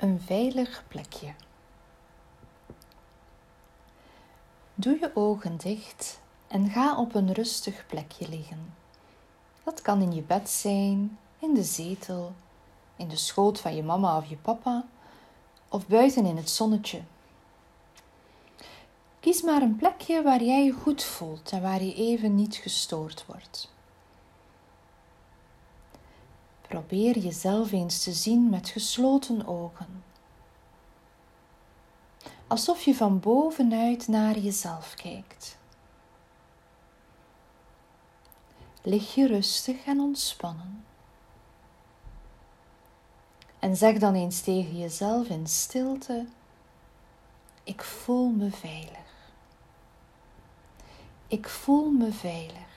Een veilig plekje. Doe je ogen dicht en ga op een rustig plekje liggen. Dat kan in je bed zijn, in de zetel, in de schoot van je mama of je papa of buiten in het zonnetje. Kies maar een plekje waar jij je goed voelt en waar je even niet gestoord wordt. Probeer jezelf eens te zien met gesloten ogen. Alsof je van bovenuit naar jezelf kijkt. Lig je rustig en ontspannen. En zeg dan eens tegen jezelf in stilte: Ik voel me veilig. Ik voel me veilig.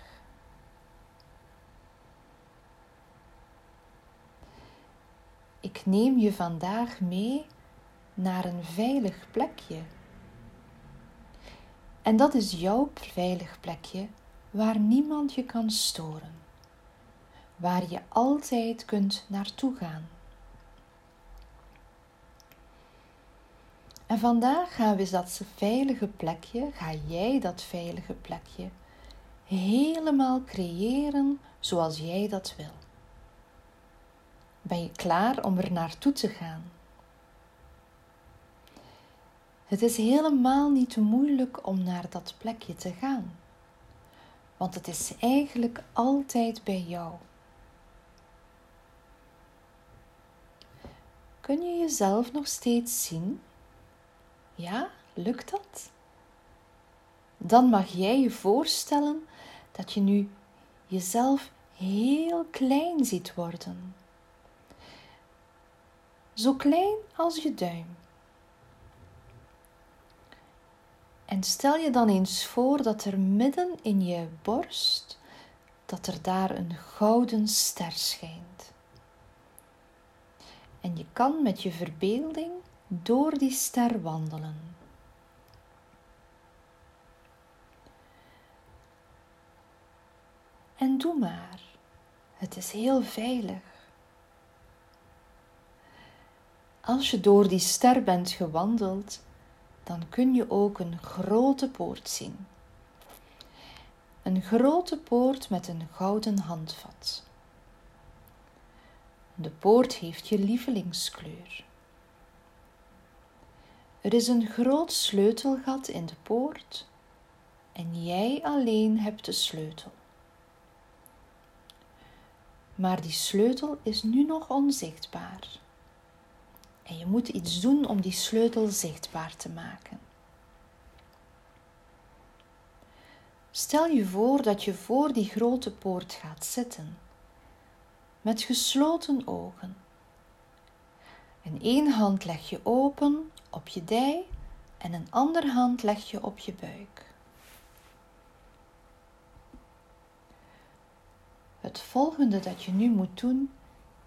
Ik neem je vandaag mee naar een veilig plekje. En dat is jouw veilig plekje waar niemand je kan storen, waar je altijd kunt naartoe gaan. En vandaag gaan we dat veilige plekje, ga jij dat veilige plekje helemaal creëren zoals jij dat wil. Ben je klaar om er naartoe te gaan? Het is helemaal niet moeilijk om naar dat plekje te gaan, want het is eigenlijk altijd bij jou. Kun je jezelf nog steeds zien? Ja, lukt dat? Dan mag jij je voorstellen dat je nu jezelf heel klein ziet worden zo klein als je duim. En stel je dan eens voor dat er midden in je borst, dat er daar een gouden ster schijnt. En je kan met je verbeelding door die ster wandelen. En doe maar, het is heel veilig. Als je door die ster bent gewandeld, dan kun je ook een grote poort zien. Een grote poort met een gouden handvat. De poort heeft je lievelingskleur. Er is een groot sleutelgat in de poort en jij alleen hebt de sleutel. Maar die sleutel is nu nog onzichtbaar. En je moet iets doen om die sleutel zichtbaar te maken. Stel je voor dat je voor die grote poort gaat zitten, met gesloten ogen. In één hand leg je open op je dij en een andere hand leg je op je buik. Het volgende dat je nu moet doen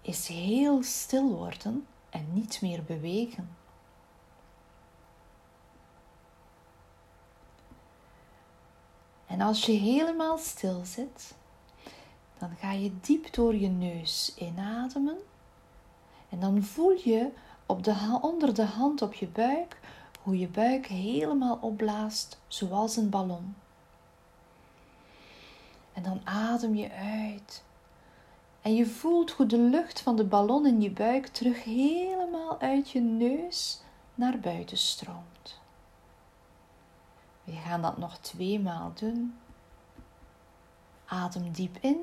is heel stil worden en niet meer bewegen. En als je helemaal stil zit, dan ga je diep door je neus inademen. En dan voel je op de, onder de hand op je buik hoe je buik helemaal opblaast, zoals een ballon. En dan adem je uit en je voelt hoe de lucht van de ballon in je buik terug helemaal uit je neus naar buiten stroomt. We gaan dat nog twee maal doen. Adem diep in.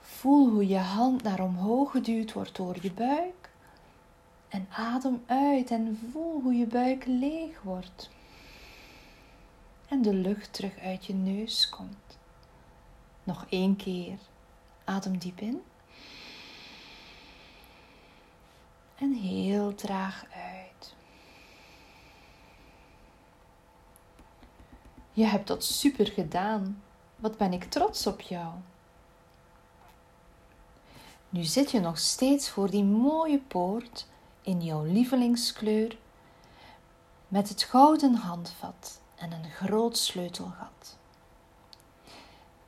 Voel hoe je hand naar omhoog geduwd wordt door je buik. En adem uit en voel hoe je buik leeg wordt. En de lucht terug uit je neus komt. Nog één keer. Adem diep in. En heel traag uit. Je hebt dat super gedaan. Wat ben ik trots op jou. Nu zit je nog steeds voor die mooie poort in jouw lievelingskleur met het gouden handvat en een groot sleutelgat.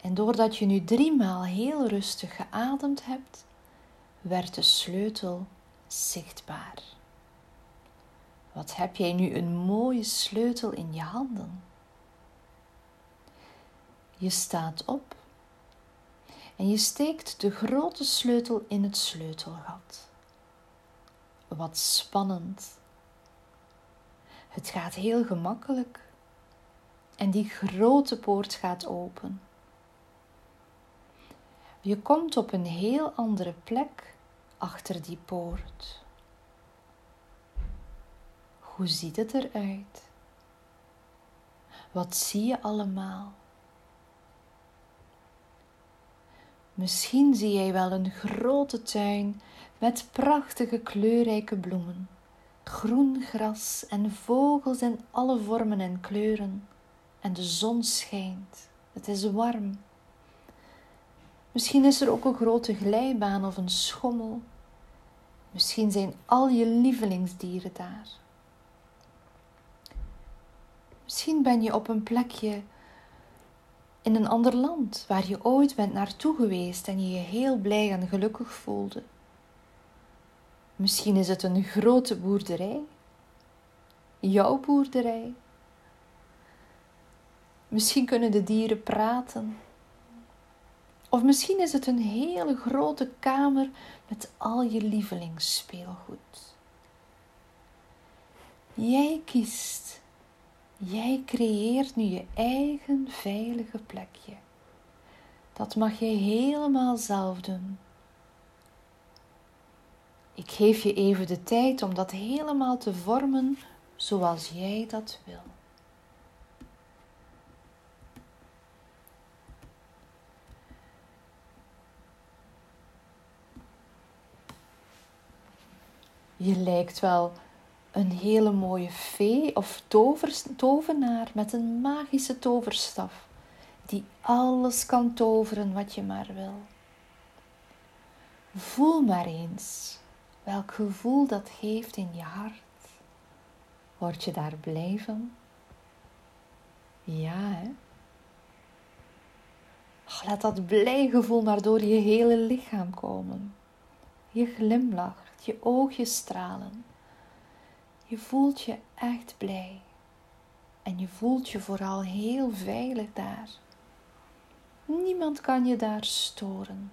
En doordat je nu driemaal heel rustig geademd hebt, werd de sleutel zichtbaar. Wat heb jij nu een mooie sleutel in je handen? Je staat op en je steekt de grote sleutel in het sleutelgat. Wat spannend. Het gaat heel gemakkelijk en die grote poort gaat open. Je komt op een heel andere plek achter die poort. Hoe ziet het eruit? Wat zie je allemaal? Misschien zie jij wel een grote tuin met prachtige kleurrijke bloemen, groen gras en vogels in alle vormen en kleuren. En de zon schijnt. Het is warm. Misschien is er ook een grote glijbaan of een schommel. Misschien zijn al je lievelingsdieren daar. Misschien ben je op een plekje in een ander land waar je ooit bent naartoe geweest en je je heel blij en gelukkig voelde. Misschien is het een grote boerderij, jouw boerderij. Misschien kunnen de dieren praten. Of misschien is het een hele grote kamer met al je lievelingsspeelgoed. Jij kiest Jij creëert nu je eigen veilige plekje. Dat mag je helemaal zelf doen. Ik geef je even de tijd om dat helemaal te vormen zoals jij dat wil. Je lijkt wel een hele mooie fee of tovenaar met een magische toverstaf, die alles kan toveren wat je maar wil. Voel maar eens welk gevoel dat geeft in je hart. Word je daar blij van? Ja, hè? laat dat blij gevoel maar door je hele lichaam komen. Je glimlacht, je oogjes stralen. Je voelt je echt blij. En je voelt je vooral heel veilig daar. Niemand kan je daar storen.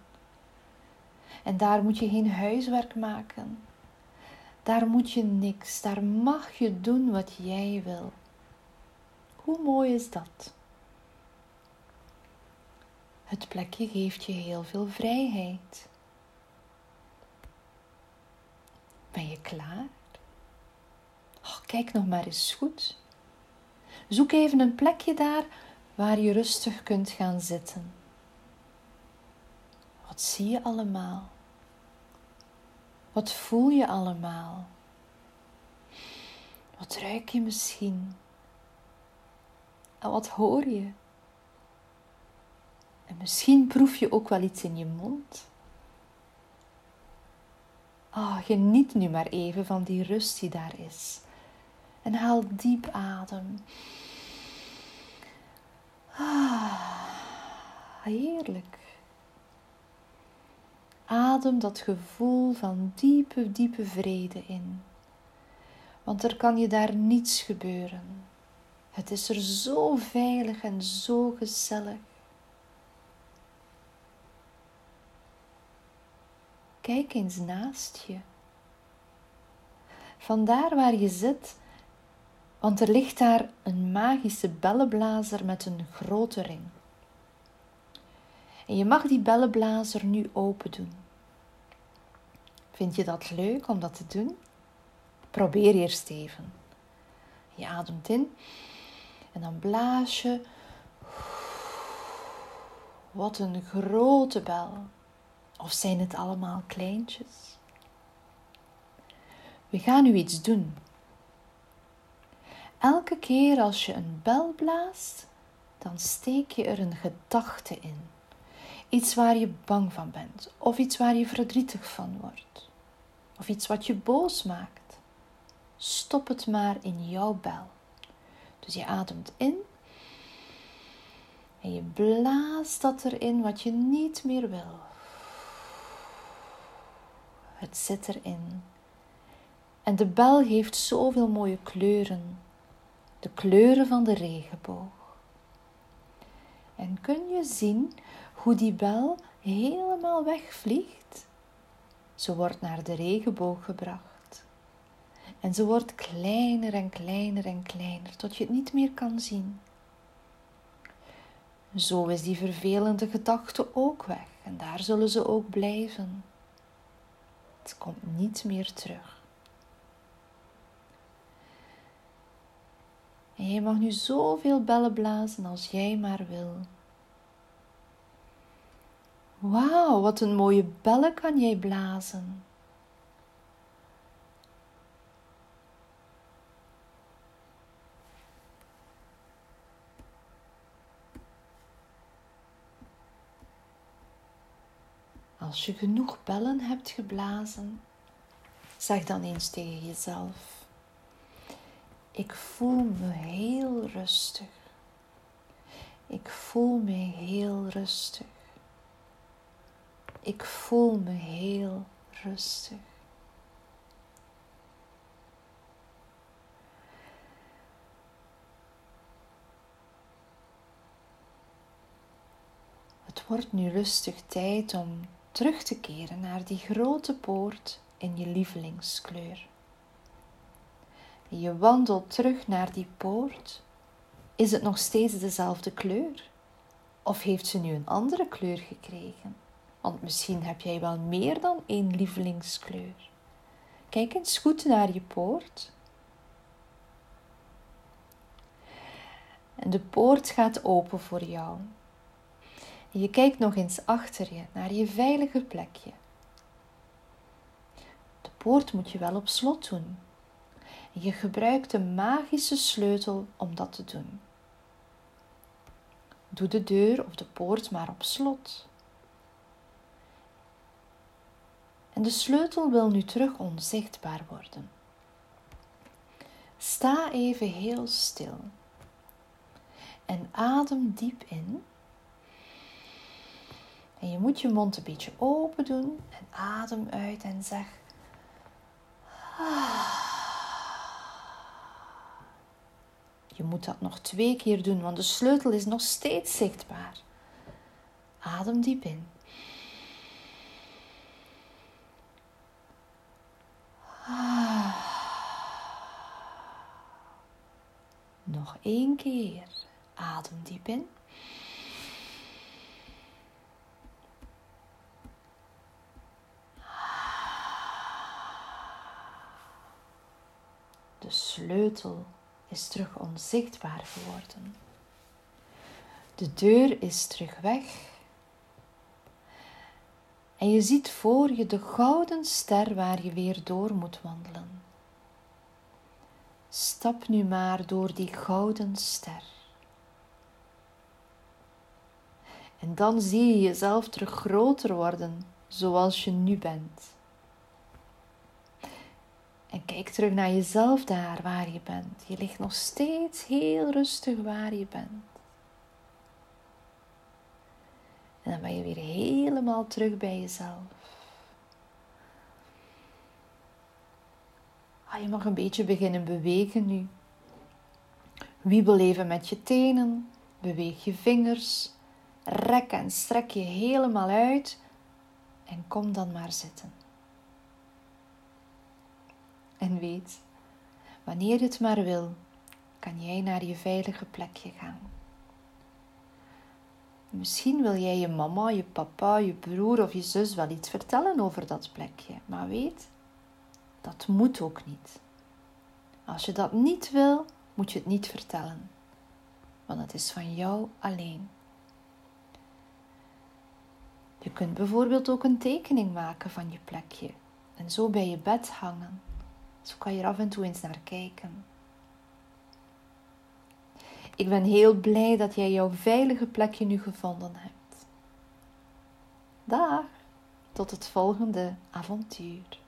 En daar moet je geen huiswerk maken. Daar moet je niks. Daar mag je doen wat jij wil. Hoe mooi is dat? Het plekje geeft je heel veel vrijheid. Ben je klaar? Oh, kijk nog maar eens goed. Zoek even een plekje daar waar je rustig kunt gaan zitten. Wat zie je allemaal? Wat voel je allemaal? Wat ruik je misschien? En wat hoor je? En misschien proef je ook wel iets in je mond. Ah, geniet nu maar even van die rust die daar is. En haal diep adem. Ah, heerlijk. Adem dat gevoel van diepe, diepe vrede in. Want er kan je daar niets gebeuren. Het is er zo veilig en zo gezellig. Kijk eens naast je. Vandaar waar je zit want er ligt daar een magische bellenblazer met een grote ring. En je mag die bellenblazer nu open doen. Vind je dat leuk om dat te doen? Probeer eerst even. Je ademt in en dan blaas je. Wat een grote bel. Of zijn het allemaal kleintjes? We gaan nu iets doen Elke keer als je een bel blaast, dan steek je er een gedachte in. Iets waar je bang van bent, of iets waar je verdrietig van wordt, of iets wat je boos maakt. Stop het maar in jouw bel. Dus je ademt in en je blaast dat erin wat je niet meer wil. Het zit erin En de bel heeft zoveel mooie kleuren. De kleuren van de regenboog. En kun je zien hoe die bel helemaal wegvliegt? Ze wordt naar de regenboog gebracht. En ze wordt kleiner en kleiner en kleiner tot je het niet meer kan zien. Zo is die vervelende gedachte ook weg en daar zullen ze ook blijven. Het komt niet meer terug. En je mag nu zoveel bellen blazen als jij maar wil. Wauw, wat een mooie bellen kan jij blazen. Als je genoeg bellen hebt geblazen, zeg dan eens tegen jezelf: Ik voel me heel rustig. Ik voel me heel rustig. Ik voel me heel rustig. Het wordt nu rustig tijd om terug te keren naar die grote poort in je lievelingskleur. Je wandelt terug naar die poort. Is het nog steeds dezelfde kleur? Of heeft ze nu een andere kleur gekregen? Want misschien heb jij wel meer dan één lievelingskleur. Kijk eens goed naar je poort. En de poort gaat open voor jou. Je kijkt nog eens achter je naar je veilige plekje. De poort moet je wel op slot doen. En je gebruikt de magische sleutel om dat te doen. Doe de deur of de poort maar op slot. En de sleutel wil nu terug onzichtbaar worden. Sta even heel stil en adem diep in. En je moet je mond een beetje open doen en adem uit en zeg. Je moet dat nog twee keer doen, want de sleutel is nog steeds zichtbaar. Adem diep in. Nog één keer. Adem diep in. De sleutel is terug onzichtbaar geworden. De deur is terug weg. En je ziet voor je de gouden ster waar je weer door moet wandelen. Stap nu maar door die gouden ster. En dan zie je jezelf terug groter worden zoals je nu bent. Kijk terug naar jezelf daar waar je bent. Je ligt nog steeds heel rustig waar je bent. En dan ben je weer helemaal terug bij jezelf. Ah, je mag een beetje beginnen bewegen nu. Wiebel even met je tenen. Beweeg je vingers. Rek en strek je helemaal uit. En kom dan maar zitten. Weet, wanneer het maar wil, kan jij naar je veilige plekje gaan. Misschien wil jij je mama, je papa, je broer of je zus wel iets vertellen over dat plekje, maar weet, dat moet ook niet. Als je dat niet wil, moet je het niet vertellen, want het is van jou alleen. Je kunt bijvoorbeeld ook een tekening maken van je plekje en zo bij je bed hangen. Zo kan je er af en toe eens naar kijken. Ik ben heel blij dat jij jouw veilige plekje nu gevonden hebt. Dag, tot het volgende avontuur.